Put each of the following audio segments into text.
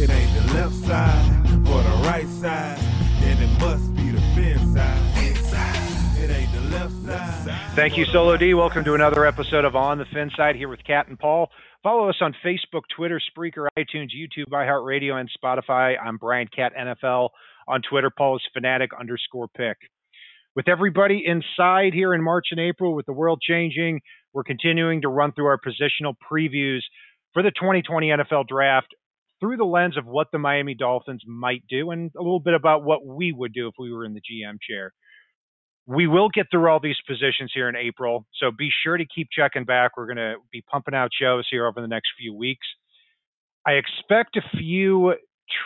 It ain't the left side or the right side, then it must be the fin side. Thank you, Solo D. Welcome to another episode of On the Fin Side here with Cat and Paul. Follow us on Facebook, Twitter, Spreaker, iTunes, YouTube, iHeartRadio, and Spotify. I'm Brian Cat NFL. On Twitter, Paul is fanatic underscore pick. With everybody inside here in March and April, with the world changing, we're continuing to run through our positional previews for the 2020 NFL Draft through the lens of what the Miami Dolphins might do and a little bit about what we would do if we were in the GM chair. We will get through all these positions here in April, so be sure to keep checking back. We're going to be pumping out shows here over the next few weeks. I expect a few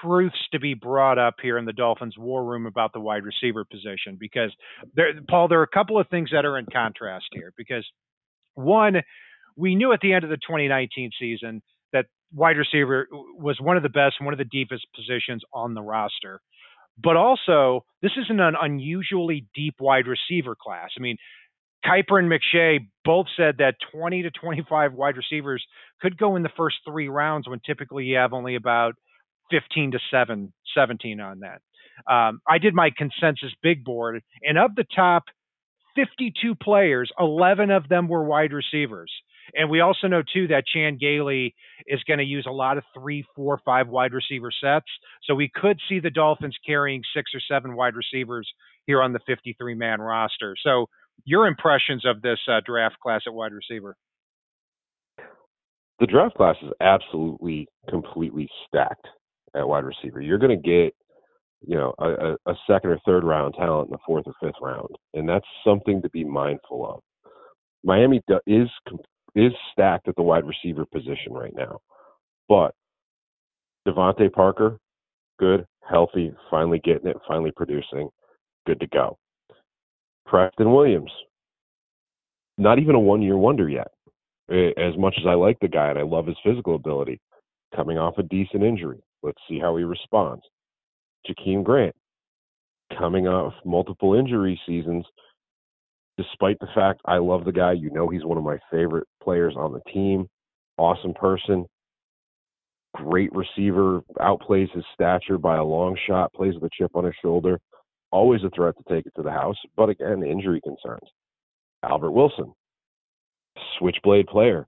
truths to be brought up here in the Dolphins war room about the wide receiver position because there, Paul, there are a couple of things that are in contrast here. Because one, we knew at the end of the 2019 season wide receiver was one of the best, one of the deepest positions on the roster. But also, this isn't an unusually deep wide receiver class. I mean, Kiper and McShay both said that 20 to 25 wide receivers could go in the first three rounds when typically you have only about 15 to 7, 17 on that. Um, I did my consensus big board, and of the top 52 players, 11 of them were wide receivers. And we also know too that Chan Gailey is going to use a lot of three, four, five wide receiver sets. So we could see the Dolphins carrying six or seven wide receivers here on the 53 man roster. So your impressions of this uh, draft class at wide receiver? The draft class is absolutely completely stacked at wide receiver. You're going to get, you know, a, a second or third round talent in the fourth or fifth round, and that's something to be mindful of. Miami is is stacked at the wide receiver position right now, but DeVante Parker, good, healthy, finally getting it, finally producing, good to go. Preston Williams, not even a one year wonder yet. As much as I like the guy and I love his physical ability, coming off a decent injury. Let's see how he responds. Jakeem Grant, coming off multiple injury seasons, despite the fact I love the guy, you know he's one of my favorite players on the team. Awesome person, great receiver, outplays his stature by a long shot, plays with a chip on his shoulder. Always a threat to take it to the house, but again, injury concerns. Albert Wilson, switchblade player,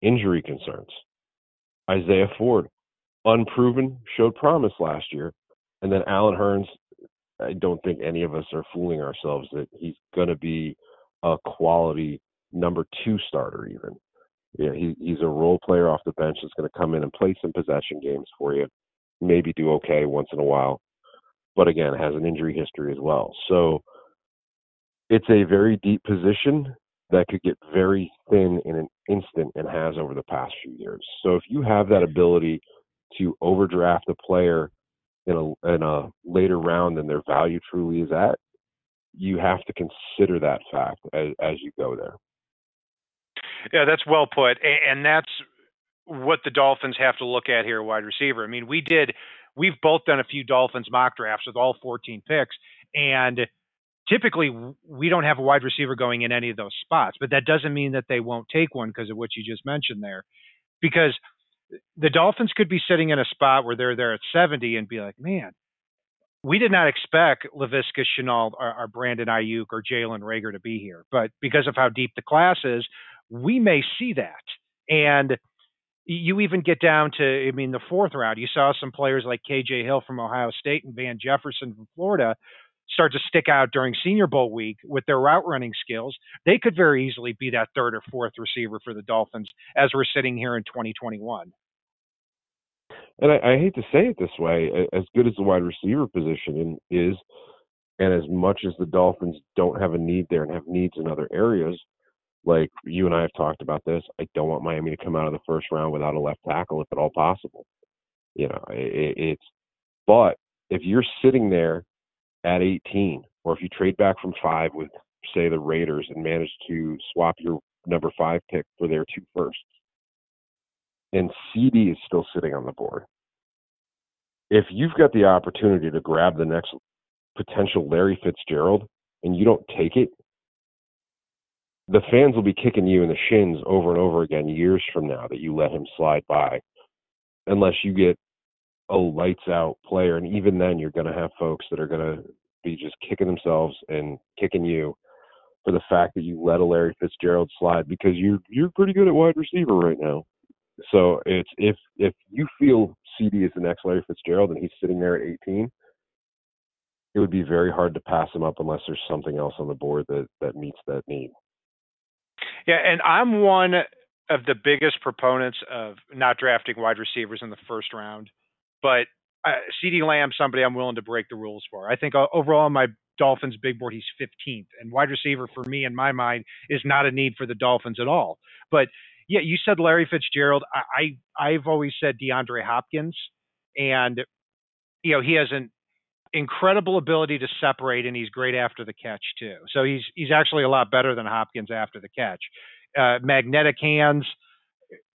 injury concerns. Isaiah Ford, unproven, showed promise last year. And then Allen Hurns, I don't think any of us are fooling ourselves that he's going to be a quality number two starter, even. Yeah, he, he's a role player off the bench that's going to come in and play some possession games for you, maybe do okay once in a while, but again, has an injury history as well. So it's a very deep position that could get very thin in an instant and has over the past few years. So if you have that ability to overdraft a player in a in a later round than their value truly is at, you have to consider that fact as, as you go there. Yeah, that's well put, and that's what the Dolphins have to look at here, wide receiver. I mean, we did, we've both done a few Dolphins mock drafts with all 14 picks, and typically we don't have a wide receiver going in any of those spots, but that doesn't mean that they won't take one because of what you just mentioned there. Because the Dolphins could be sitting in a spot where they're there at 70 and be like, man, we did not expect Laviska Shenault or, or Brandon Aiyuk or Jalen Reagor to be here. But because of how deep the class is, we may see that. And you even get down to, I mean, the fourth round, you saw some players like KJ Hill from Ohio State and Van Jefferson from Florida start to stick out during Senior Bowl week with their route running skills, they could very easily be that third or fourth receiver for the Dolphins as we're sitting here in 2021. And I, I hate to say it this way, as good as the wide receiver position is, and as much as the Dolphins don't have a need there and have needs in other areas, like you and I have talked about this, I don't want Miami to come out of the first round without a left tackle if at all possible. You know, it, it's, but if you're sitting there at 18, or if you trade back from five with, say, the Raiders and manage to swap your number five pick for their two firsts, and CeeDee is still sitting on the board, if you've got the opportunity to grab the next potential Larry Fitzgerald and you don't take it, the fans will be kicking you in the shins over and over again years from now that you let him slide by, unless you get a lights out player. And even then, you're going to have folks that are going to be just kicking themselves and kicking you for the fact that you let a Larry Fitzgerald slide because you're you're pretty good at wide receiver right now. So it's if if you feel CeeDee is the next Larry Fitzgerald and he's sitting there at 18, it would be very hard to pass him up unless there's something else on the board that that meets that need. Yeah, and I'm one of the biggest proponents of not drafting wide receivers in the first round, but uh, CeeDee Lamb, somebody I'm willing to break the rules for. I think uh, overall on my Dolphins big board, he's 15th, and wide receiver for me in my mind is not a need for the Dolphins at all. But yeah, you said Larry Fitzgerald. I, I I've always said DeAndre Hopkins, and you know he has an incredible ability to separate, and he's great after the catch too. So he's he's actually a lot better than Hopkins after the catch. Uh, magnetic hands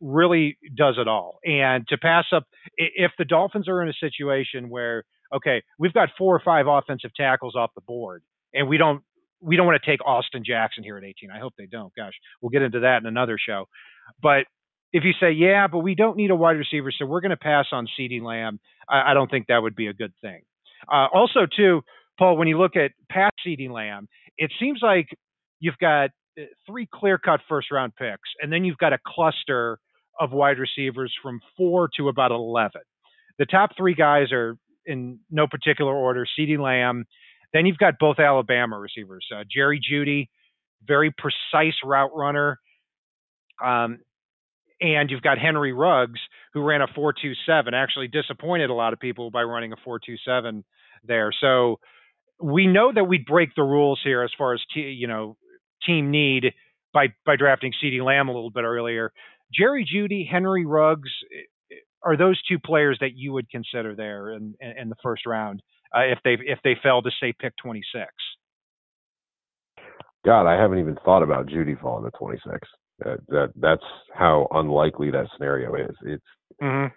really does it all. And to pass up, if the Dolphins are in a situation where okay, we've got four or five offensive tackles off the board, and we don't we don't want to take Austin Jackson here at 18. I hope they don't. Gosh, we'll get into that in another show. But if you say, yeah, but we don't need a wide receiver, so we're going to pass on CeeDee Lamb, I, I, don't think that would be a good thing. Uh, also, too, Paul, when you look at past CeeDee Lamb, it seems like you've got uh, three clear cut first round picks, and then you've got a cluster of wide receivers from four to about 11. The top three guys are in no particular order CeeDee Lamb. Then you've got both Alabama receivers uh, Jerry Jeudy, very precise route runner. Um, and you've got Henry Ruggs, who ran a 4.27, actually disappointed a lot of people by running a 4.27 there. So we know that we'd break the rules here as far as t- you know team need by by drafting CeeDee Lamb a little bit earlier. Jerry Jeudy, Henry Ruggs are those two players that you would consider there in, in, in the first round uh, if they if they fell to say pick 26. God, I haven't even thought about Jeudy falling to 26. That, that that's how unlikely that scenario is. It's mm-hmm.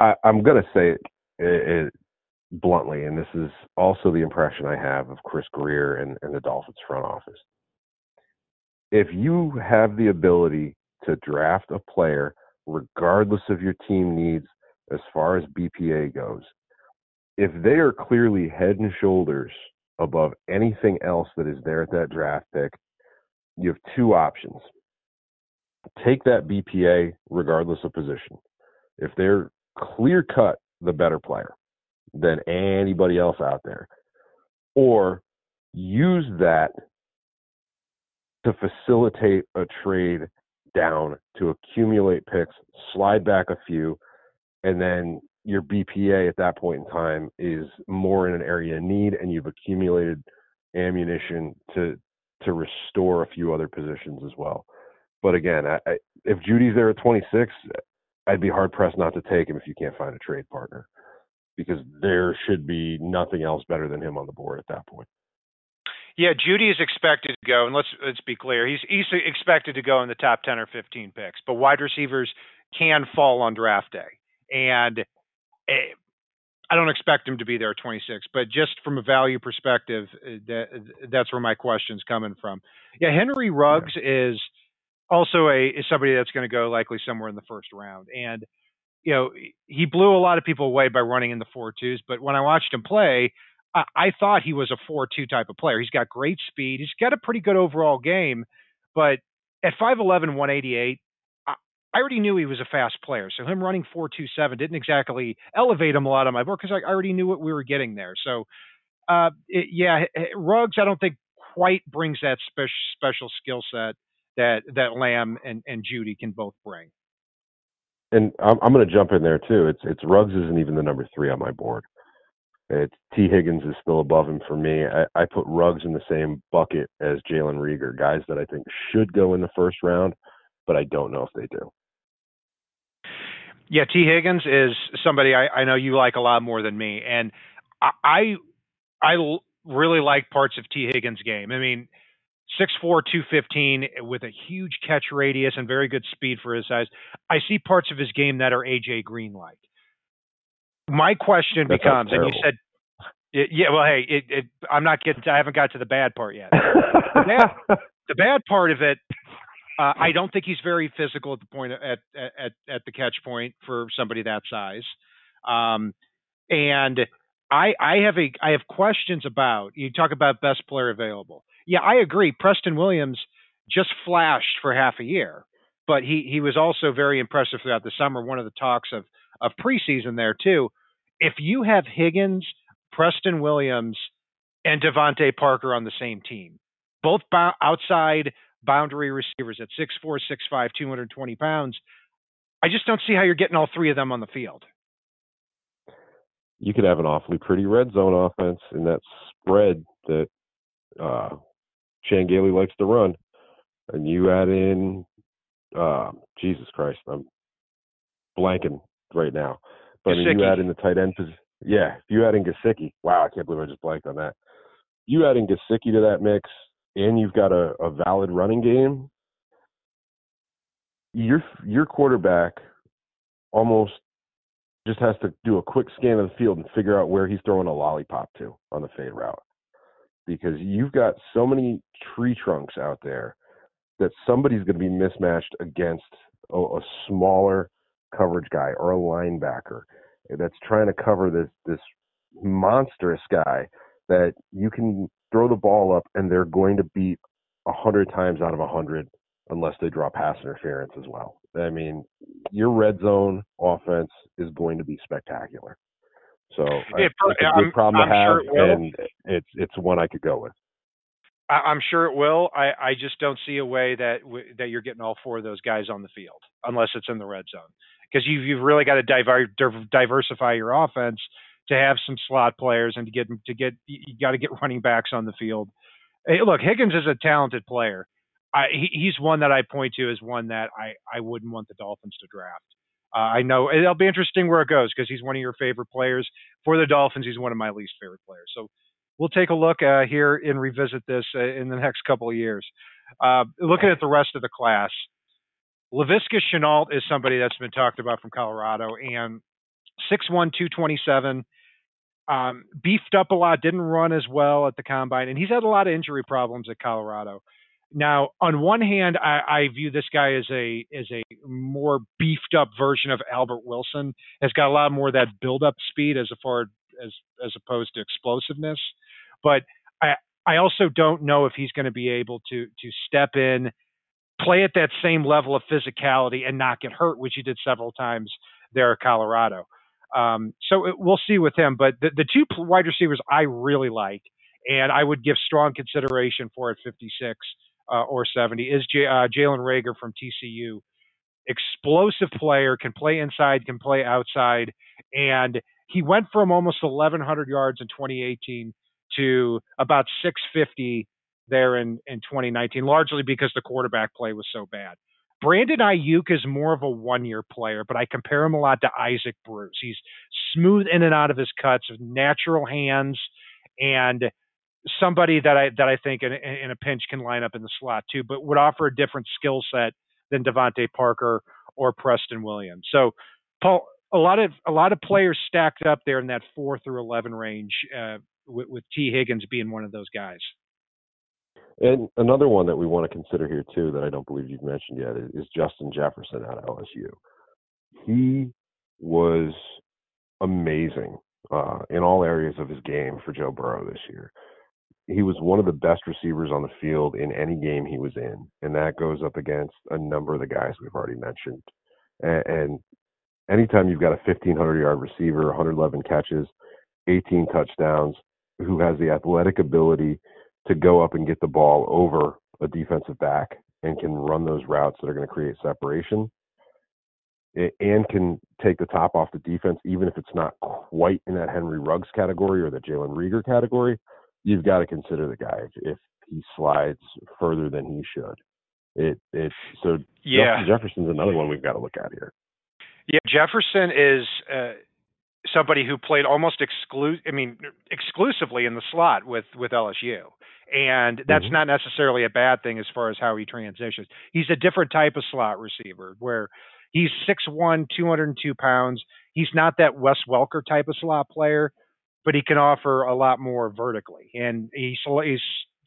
I, am going to say it, it, it, bluntly, and this is also the impression I have of Chris Grier and, and the Dolphins front office. If you have the ability to draft a player, regardless of your team needs as far as BPA goes, if they are clearly head and shoulders above anything else that is there at that draft pick, you have two options take that BPA regardless of position. If they're clear cut the better player than anybody else out there, or use that to facilitate a trade down to accumulate picks, slide back a few, and then your BPA at that point in time is more in an area of need, and you've accumulated ammunition to to restore a few other positions as well. But again, I, I, if Jeudy's there at 26, I'd be hard pressed not to take him if you can't find a trade partner, because there should be nothing else better than him on the board at that point. Yeah, Jeudy is expected to go, and let's let's be clear, he's he's expected to go in the top 10 or 15 picks. But wide receivers can fall on draft day, and eh, I don't expect him to be there at 26. But just from a value perspective, eh, that, that's where my question's coming from. Yeah, Henry Ruggs yeah. is also a is somebody that's going to go likely somewhere in the first round. And you know, he blew a lot of people away by running in the four twos. But when I watched him play, I, I thought he was a four two type of player. He's got great speed. He's got a pretty good overall game. But at 5'11", 188, I, already knew he was a fast player. So him running four two seven didn't exactly elevate him a lot on my board because I, I already knew what we were getting there. So uh, it, yeah, Ruggs, I don't think quite brings that special special skill set that that Lamb and, and Jeudy can both bring. And I'm, I'm going to jump in there too. It's it's Ruggs isn't even the number three on my board. It's Tee Higgins is still above him for me. I, I put Ruggs in the same bucket as Jalen Reagor, guys that I think should go in the first round, but I don't know if they do. Yeah, Tee Higgins is somebody I, I know you like a lot more than me, and I I really like parts of Tee Higgins' game. I mean, 6'4", 215 with a huge catch radius and very good speed for his size. I see parts of his game that are AJ Green like. My question that becomes, and you said, yeah, well, hey, it, it, I'm not getting, to, I haven't got to the bad part yet. the, bad, the bad part of it, uh, I don't think he's very physical at the point at, at at the catch point for somebody that size. Um, and I I have a I have questions about you talk about best player available. Yeah, I agree. Preston Williams just flashed for half a year, but he he was also very impressive throughout the summer. One of the talks of of preseason there too. If you have Higgins, Preston Williams, and DeVante Parker on the same team, both bo- outside boundary receivers at 6'4", 6'5", 220 pounds, I just don't see how you're getting all three of them on the field. You could have an awfully pretty red zone offense in that spread that uh, Chan Gailey likes to run, and you add in uh, Jesus Christ, I'm blanking right now, but you add in the tight end position. Yeah, if you add in Gesicki, wow, I can't believe I just blanked on that. You add in Gesicki to that mix, and you've got a, a valid running game. Your your quarterback almost just has to do a quick scan of the field and figure out where he's throwing a lollipop to on the fade route. Because you've got so many tree trunks out there that somebody's going to be mismatched against a, a smaller coverage guy or a linebacker that's trying to cover this this monstrous guy that you can throw the ball up and they're going to beat a hundred times out of a hundred unless they draw pass interference as well. I mean, your red zone offense is going to be spectacular. So uh, it's a good I'm, problem I'm to have, sure it and it's it's one I could go with. I'm sure it will. I, I just don't see a way that that you're getting all four of those guys on the field unless it's in the red zone because you've you've really got to diver, diversify your offense to have some slot players and to get to get you got to get running backs on the field. Hey, look, Higgins is a talented player. I, he, he's one that I point to as one that I, I wouldn't want the Dolphins to draft. Uh, I know it'll be interesting where it goes because he's one of your favorite players. For the Dolphins, he's one of my least favorite players. So we'll take a look uh, here and revisit this uh, in the next couple of years. Uh, looking at the rest of the class, Laviska Shenault is somebody that's been talked about from Colorado and 6'1", 227, um, beefed up a lot, didn't run as well at the combine, and he's had a lot of injury problems at Colorado. Now, on one hand, I, I view this guy as a as a more beefed up version of Albert Wilson. Has got a lot more of that build up speed as far as as opposed to explosiveness. But I I also don't know if he's going to be able to to step in, play at that same level of physicality and not get hurt, which he did several times there at Colorado. Um, so it, we'll see with him. But the, the two wide receivers I really like, and I would give strong consideration for at 56 uh, or 70, is J- uh, Jalen Reagor from TCU. Explosive player, can play inside, can play outside, and he went from almost 1,100 yards in 2018 to about 650 there in, in 2019, largely because the quarterback play was so bad. Brandon Aiyuk is more of a one year player, but I compare him a lot to Isaac Bruce. He's smooth in and out of his cuts, natural hands, and somebody that I that I think in, in a pinch can line up in the slot too, but would offer a different skill set than DeVante Parker or Preston Williams. So, Paul, a lot of a lot of players stacked up there in that four through eleven range, uh, with, with Tee Higgins being one of those guys. And another one that we want to consider here too, that I don't believe you've mentioned yet, is, Justin Jefferson of LSU. He was amazing uh, in all areas of his game for Joe Burrow this year. He was one of the best receivers on the field in any game he was in, and that goes up against a number of the guys we've already mentioned. And, and anytime you've got a 1,500 yard receiver, 111 catches, 18 touchdowns, who has the athletic ability to go up and get the ball over a defensive back and can run those routes that are going to create separation and can take the top off the defense, even if it's not quite in that Henry Ruggs category or the Jalen Reagor category, you've got to consider the guy if, he slides further than he should. It it so yeah. Jefferson's another one we've got to look at here. Yeah, Jefferson is uh, somebody who played almost exclu- I mean exclusively in the slot with with LSU. And that's mm-hmm. not necessarily a bad thing as far as how he transitions. He's a different type of slot receiver where he's 6'1, 202 pounds. He's not that Wes Welker type of slot player, but he can offer a lot more vertically. And he's,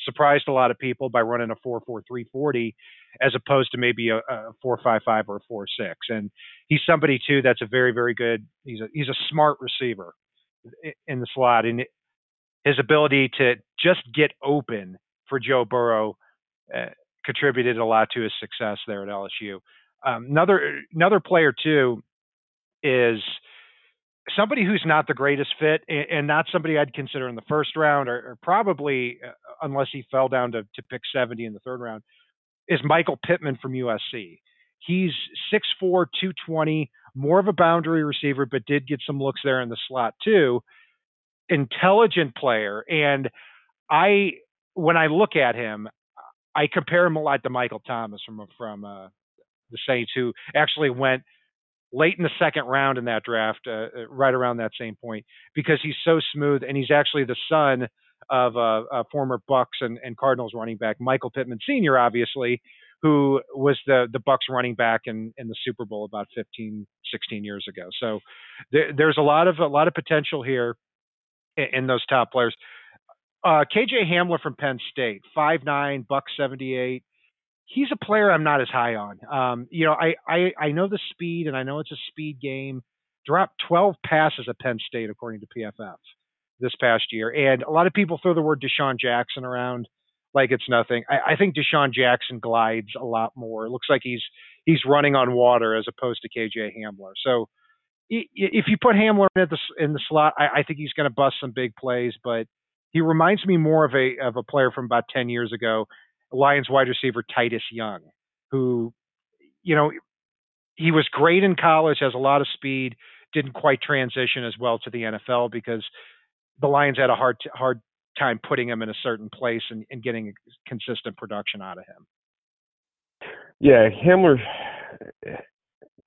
surprised a lot of people by running a 4 4 340 as opposed to maybe a, a 4 5 5 or a 4 6. And he's somebody, too, that's a very, very good, he's a, he's a smart receiver in the slot. And his ability to just get open for Joe Burrow uh, contributed a lot to his success there at LSU. Um, another another player too is somebody who's not the greatest fit and, not somebody I'd consider in the first round or, or probably uh, unless he fell down to, to pick 70 in the third round is Michael Pittman from USC. He's 6'4, 220, more of a boundary receiver, but did get some looks there in the slot too. Intelligent player. And I, when I look at him, I compare him a lot to Michael Thomas from from uh, the Saints, who actually went late in the second round in that draft, uh, uh, right around that same point, because he's so smooth and he's actually the son of a, a former Bucks and, and, Cardinals running back Michael Pittman Sr. Obviously, who was the the Bucks running back in, in the Super Bowl about 15, 16 years ago. So there, there's a lot of a lot of potential here in, in those top players. Uh, KJ Hamler from Penn State, five nine, buck seventy eight. He's a player I'm not as high on. Um, you know, I, I I know the speed and I know it's a speed game. Dropped 12 passes at Penn State according to PFF this past year, and a lot of people throw the word DeSean Jackson around like it's nothing. I, I think DeSean Jackson glides a lot more. It looks like he's he's running on water as opposed to KJ Hamler. So if you put Hamler in the in the slot, I, I think he's going to bust some big plays, but he reminds me more of a of a player from about ten years ago, Lions wide receiver Titus Young, who, you know, he was great in college, has a lot of speed, didn't quite transition as well to the NFL because the Lions had a hard hard time putting him in a certain place and, and getting consistent production out of him. Yeah, Hamler.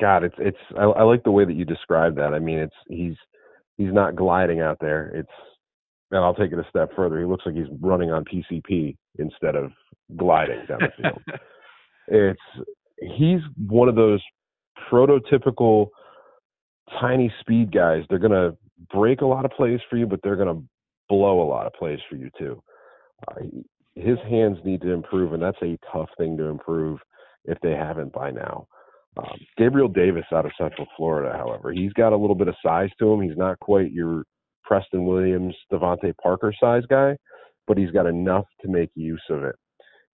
God, it's it's. I, I like the way that you describe that. I mean, it's he's he's not gliding out there. It's and I'll take it a step further. He looks like he's running on PCP instead of gliding down the field. it's he's one of those prototypical tiny speed guys. They're going to break a lot of plays for you, but they're going to blow a lot of plays for you too. Uh, his hands need to improve, and that's a tough thing to improve if they haven't by now. Um, Gabriel Davis out of Central Florida, however, he's got a little bit of size to him. He's not quite your Preston Williams, DeVante Parker size guy, but he's got enough to make use of it.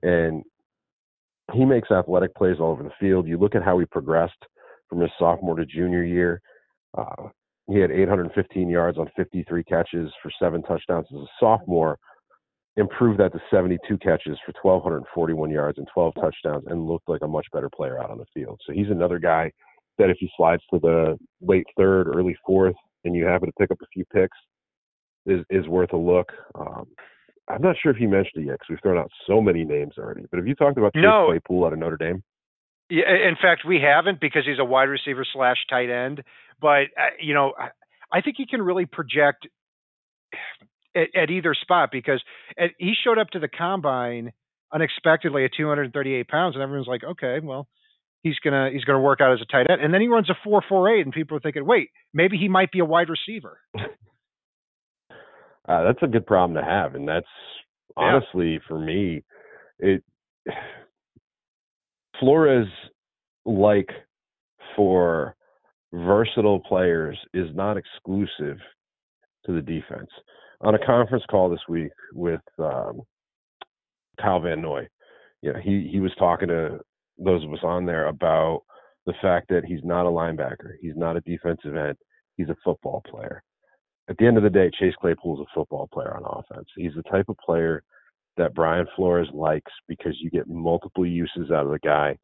And he makes athletic plays all over the field. You look at how he progressed from his sophomore to junior year. Uh, he had 815 yards on 53 catches for seven touchdowns as a sophomore. Improved that to 72 catches for 1,241 yards and 12 touchdowns, and looked like a much better player out on the field. So he's another guy that if he slides to the late third, early fourth, and you happen to pick up a few picks, is is worth a look. Um, I'm not sure if you mentioned it yet because we've thrown out so many names already. But have you talked about Chase no. Claypool out of Notre Dame? Yeah, in fact, we haven't because he's a wide receiver slash tight end. But uh, you know, I think he can really project at, at either spot because at, he showed up to the combine unexpectedly at 238 pounds, and everyone's like, okay, well, he's gonna he's gonna work out as a tight end, and then he runs a four four eight, and people are thinking, wait, maybe he might be a wide receiver. uh, that's a good problem to have, and that's honestly yeah. for me, it Flores like for versatile players is not exclusive to the defense. On a conference call this week with um, Kyle Van Noy, you know, he he was talking to those of us on there about the fact that he's not a linebacker, he's not a defensive end, he's a football player. At the end of the day, Chase Claypool is a football player on offense. He's the type of player that Brian Flores likes because you get multiple uses out of the guy.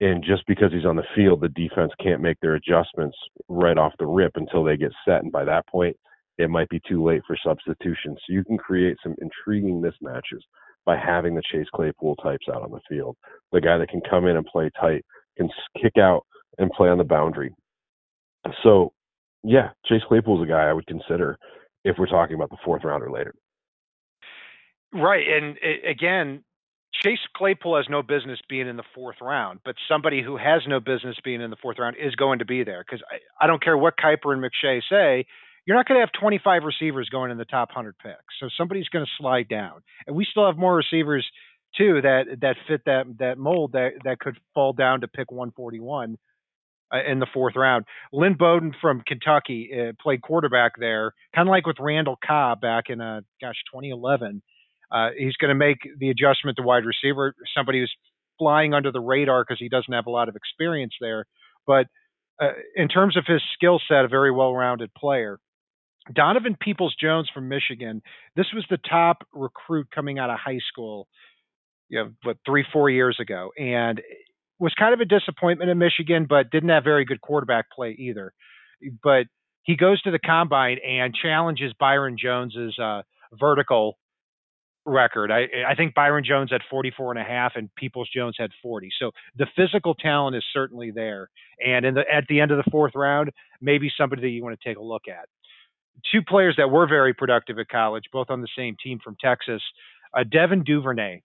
And just because he's on the field, the defense can't make their adjustments right off the rip until they get set. And by that point, it might be too late for substitution. So you can create some intriguing mismatches by having the Chase Claypool types out on the field. The guy that can come in and play tight, can kick out and play on the boundary. So, yeah, Chase Claypool is a guy I would consider if we're talking about the fourth round or later. Right, and again, Chase Claypool has no business being in the fourth round, but somebody who has no business being in the fourth round is going to be there because I, I don't care what Kiper and McShay say you're not going to have 25 receivers going in the top 100 picks. So somebody's going to slide down, and we still have more receivers too that that fit that that mold that that could fall down to pick 141 uh, in the fourth round. Lynn Bowden from Kentucky uh, played quarterback there, kind of like with Randall Cobb back in uh, gosh 2011. Uh, he's going to make the adjustment to wide receiver. Somebody who's flying under the radar because he doesn't have a lot of experience there, but uh, in terms of his skill set, a very well-rounded player. Donovan Peoples Jones from Michigan. This was the top recruit coming out of high school, you know, what three, four years ago, and was kind of a disappointment in Michigan, but didn't have very good quarterback play either. But he goes to the combine and challenges Byron Jones's uh, vertical record. I, I think Byron Jones had 44 and a half and Peoples Jones had 40. So the physical talent is certainly there. And in the, at the end of the fourth round, maybe somebody that you want to take a look at. Two players that were very productive at college, both on the same team from Texas. Uh, Devin Duvernay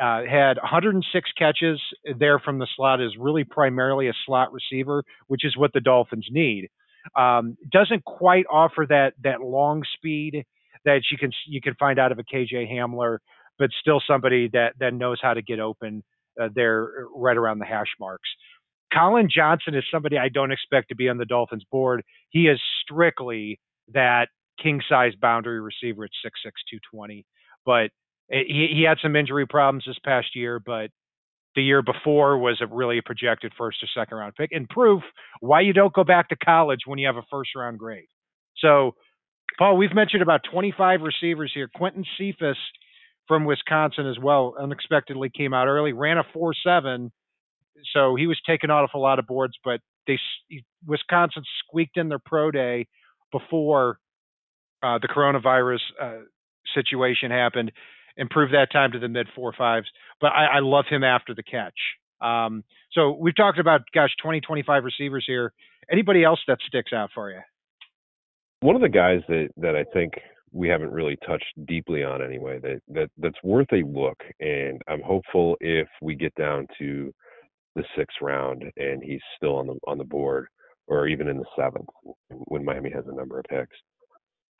uh, had 106 catches there from the slot, is really primarily a slot receiver, which is what the Dolphins need. Um, doesn't quite offer that that long speed that you can you can find out of a KJ Hamler, but still somebody that that knows how to get open uh, there right around the hash marks. Collin Johnson is somebody I don't expect to be on the Dolphins board. He is strictly that king size boundary receiver at 6'6", 220. But eh, he, he had some injury problems this past year, but the year before was a really projected first or second round pick and proof why you don't go back to college when you have a first round grade. So, Paul, we've mentioned about 25 receivers here. Quintez Cephus from Wisconsin as well unexpectedly came out early, ran a 4 7. So he was taken off a lot of boards, but they Wisconsin squeaked in their pro day before uh, the coronavirus uh, situation happened improve that time to the mid four fives. But I, I love him after the catch. Um, so we've talked about, gosh, 20, 25 receivers here. Anybody else that sticks out for you? One of the guys that, that I think we haven't really touched deeply on anyway that, that that's worth a look. And I'm hopeful if we get down to the sixth round and he's still on the on the board or even in the seventh when Miami has a number of picks.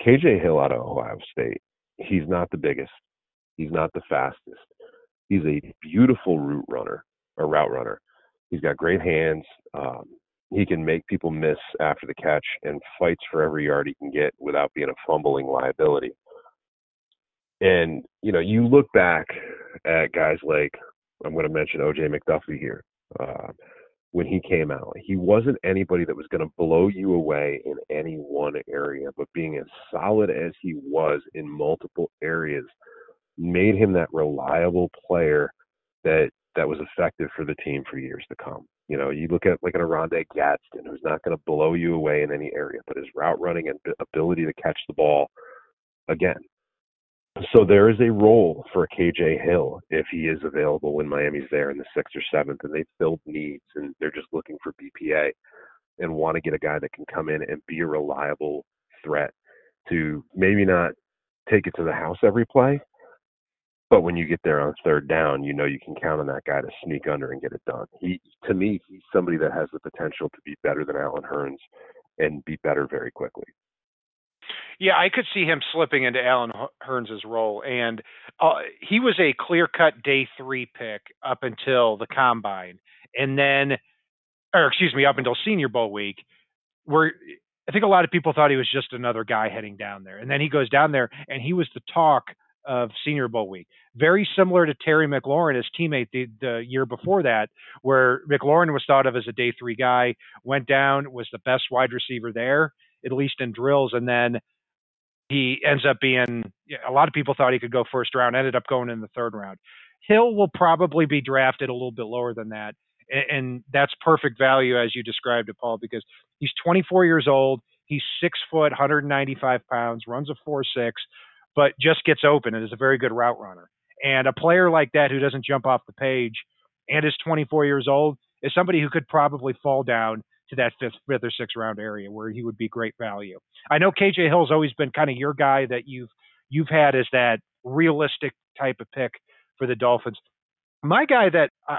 KJ Hill out of Ohio State. He's not the biggest. He's not the fastest. He's a beautiful route runner, a route runner. He's got great hands. Um, he can make people miss after the catch and fights for every yard he can get without being a fumbling liability. And you know, you look back at guys like I'm going to mention OJ McDuffie here. Uh, when he came out, he wasn't anybody that was going to blow you away in any one area, but being as solid as he was in multiple areas made him that reliable player that that was effective for the team for years to come. You know, you look at like an Oronde Gadsden, who's not going to blow you away in any area, but his route running and ability to catch the ball, again. So there is a role for KJ Hill if he is available when Miami's there in the sixth or seventh, and they've filled needs and they're just looking for BPA and want to get a guy that can come in and be a reliable threat to maybe not take it to the house every play, but when you get there on third down, you know you can count on that guy to sneak under and get it done. He, to me, he's somebody that has the potential to be better than Allen Hurns and be better very quickly. Yeah, I could see him slipping into Allen Hurns' role, and uh, he was a clear-cut day three pick up until the combine, and then, or excuse me, up until Senior Bowl week, where I think a lot of people thought he was just another guy heading down there, and then he goes down there, and he was the talk of Senior Bowl week. Very similar to Terry McLaurin, his teammate the, the year before that, where McLaurin was thought of as a day three guy, went down, was the best wide receiver there, at least in drills, and then he ends up being a lot of people thought he could go first round, ended up going in the third round. Hill will probably be drafted a little bit lower than that. And, that's perfect value as you described it, Paul, because he's 24 years old. He's six foot, 195 pounds, runs a four six, but just gets open and is a very good route runner. And a player like that who doesn't jump off the page and is 24 years old is somebody who could probably fall down to that fifth, fifth or sixth round area where he would be great value. I know KJ Hill's always been kind of your guy that you've you've had as that realistic type of pick for the Dolphins. My guy that I,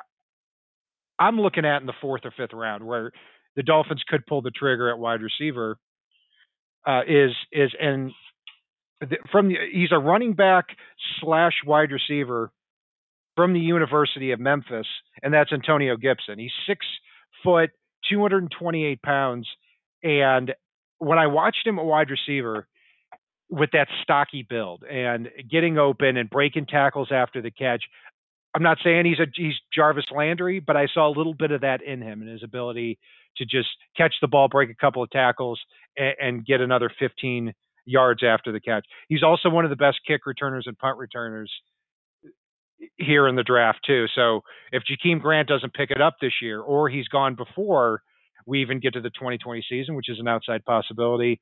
I'm looking at in the fourth or fifth round, where the Dolphins could pull the trigger at wide receiver, uh, is is and from the, he's a running back slash wide receiver from the University of Memphis, and that's Antonio Gibson. He's six foot, 228 pounds, and when I watched him a wide receiver with that stocky build and getting open and breaking tackles after the catch, I'm not saying he's a he's Jarvis Landry, but I saw a little bit of that in him and his ability to just catch the ball, break a couple of tackles, and, and get another 15 yards after the catch. He's also one of the best kick returners and punt returners here in the draft too. So if Jakeem Grant doesn't pick it up this year, or he's gone before we even get to the 2020 season, which is an outside possibility,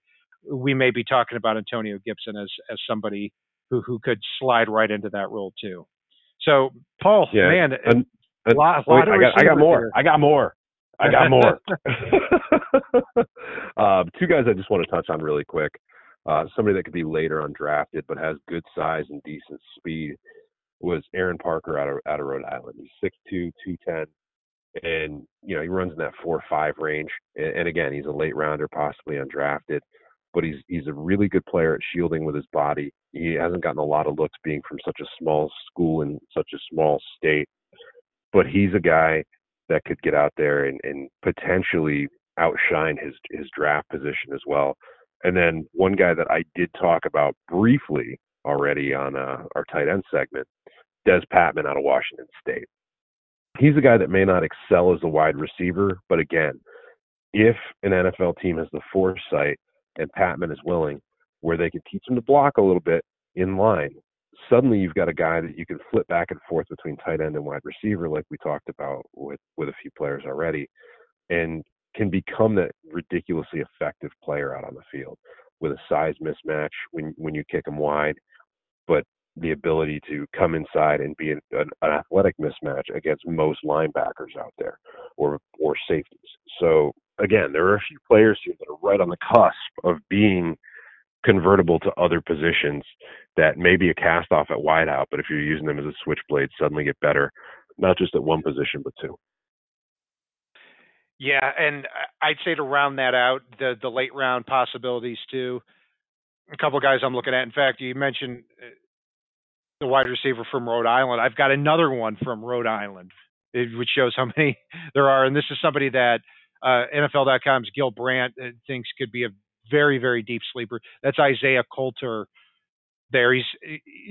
we may be talking about Antonio Gibson as as somebody who who could slide right into that role too. So Paul, yeah, man, and, and, lot, wait, I got I got more. Here. I got more. I got more. uh, two guys I just want to touch on really quick. Uh, somebody that could be later undrafted but has good size and decent speed was Aaron Parker out of out of Rhode Island. He's 6'2", 210, and you know he runs in that four five range. And, and again, he's a late rounder, possibly undrafted, but he's he's a really good player at shielding with his body. He hasn't gotten a lot of looks being from such a small school in such a small state, but he's a guy that could get out there and, and potentially outshine his his draft position as well. And then one guy that I did talk about briefly already on uh, our tight end segment, Des Patmon out of Washington State. He's a guy that may not excel as a wide receiver, but again, if an NFL team has the foresight and Patmon is willing, where they can teach him to block a little bit in line, suddenly you've got a guy that you can flip back and forth between tight end and wide receiver, like we talked about with with a few players already, and can become that ridiculously effective player out on the field with a size mismatch when when you kick him wide but the ability to come inside and be an, an, athletic mismatch against most linebackers out there or or safeties. So again, there are a few players here that are right on the cusp of being convertible to other positions that may be a cast off at wideout, but if you're using them as a switchblade, suddenly get better, not just at one position but two. Yeah, and I'd say to round that out, the the late round possibilities too a couple guys I'm looking at. In fact, you mentioned uh, the wide receiver from Rhode Island. I've got another one from Rhode Island, which shows how many there are. And this is somebody that uh, NFL.com's Gil Brandt uh, thinks could be a very, very deep sleeper. That's Isaiah Coulter. There, he's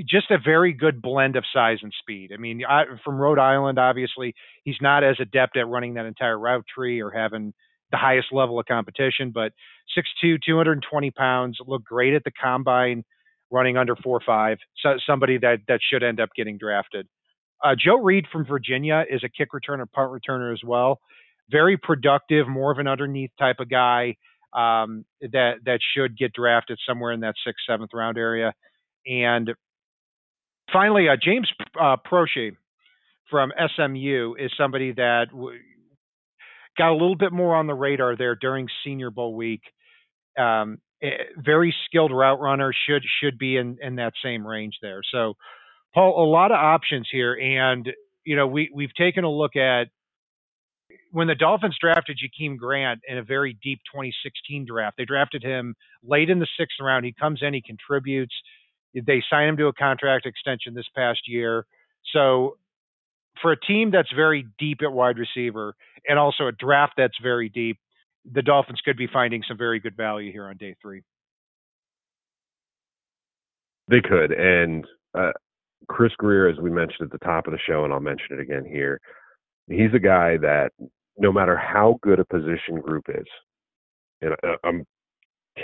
just a very good blend of size and speed. I mean, I, from Rhode Island, obviously, he's not as adept at running that entire route tree or having the highest level of competition, but 6'2", 220 pounds, looked great at the combine, running under 4'5", so somebody that, that should end up getting drafted. Uh, Joe Reed from Virginia is a kick returner, punt returner as well. Very productive, more of an underneath type of guy um, that that should get drafted somewhere in that sixth, seventh round area. And finally, uh, James uh, Proche from SMU is somebody that got a little bit more on the radar there during Senior Bowl week. Um, eh, very skilled route runner should should be in in that same range there. So, Paul, a lot of options here, and you know we we've taken a look at when the Dolphins drafted Jakeem Grant in a very deep 2016 draft. They drafted him late in the sixth round. He comes in, he contributes. They sign him to a contract extension this past year. So for a team that's very deep at wide receiver and also a draft that's very deep, the Dolphins could be finding some very good value here on day three. They could. And uh, Chris Grier, as we mentioned at the top of the show, and I'll mention it again here, he's a guy that no matter how good a position group is, and uh, I'm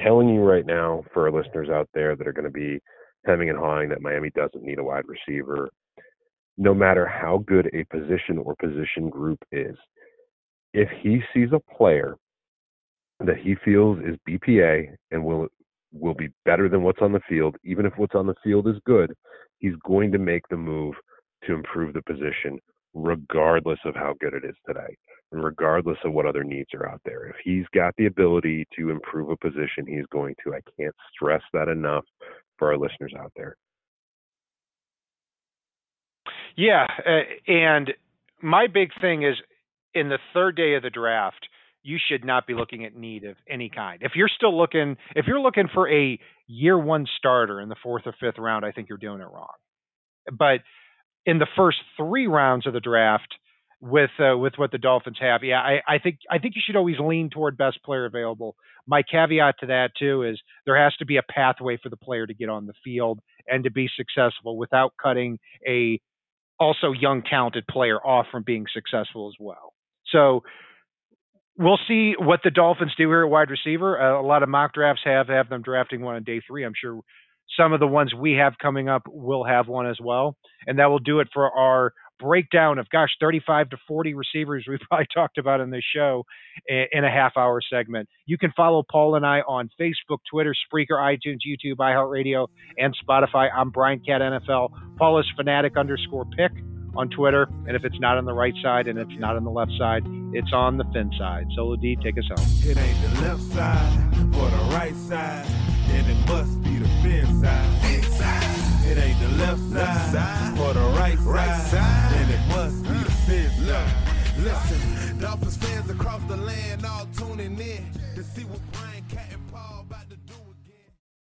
telling you right now for our listeners out there that are going to be hemming and hawing that Miami doesn't need a wide receiver no matter how good a position or position group is, if he sees a player that he feels is BPA and will will be better than what's on the field, even if what's on the field is good, he's going to make the move to improve the position regardless of how good it is today and regardless of what other needs are out there. If he's got the ability to improve a position, he's going to. I can't stress that enough for our listeners out there. Yeah, uh, and my big thing is in the third day of the draft, you should not be looking at need of any kind. If you're still looking, if you're looking for a year one starter in the fourth or fifth round, I think you're doing it wrong. But in the first three rounds of the draft, with uh, with what the Dolphins have, yeah, I, I think I think you should always lean toward best player available. My caveat to that too is there has to be a pathway for the player to get on the field and to be successful without cutting a also young talented player off from being successful as well. So we'll see what the Dolphins do here at wide receiver. Uh, a lot of mock drafts have have them drafting one on day three. I'm sure some of the ones we have coming up will have one as well, and that will do it for our breakdown of gosh 35 to 40 receivers we've probably talked about in this show in a half hour segment you can follow paul and i on facebook twitter spreaker itunes youtube iheartradio and spotify i'm brian cat nfl paul is fanatic underscore pick on Twitter. And if it's not on the right side and it's not on the left side, it's on the fin side. Solo D, take us home. It ain't the left side or the right side, and it must be the fin side. It ain't the left side or the right side, and it must be the fin side. Listen, Dolphins fans across the land all tuning in to see what Brian Cat and Paul about to do again.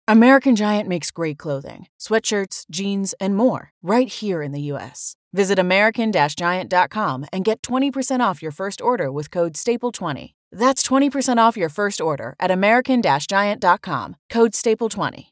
American Giant makes great clothing, sweatshirts, jeans, and more right here in the U.S. Visit American Giant.com and get 20% off your first order with code STAPLE20. That's 20% off your first order at American Giant.com, code STAPLE20.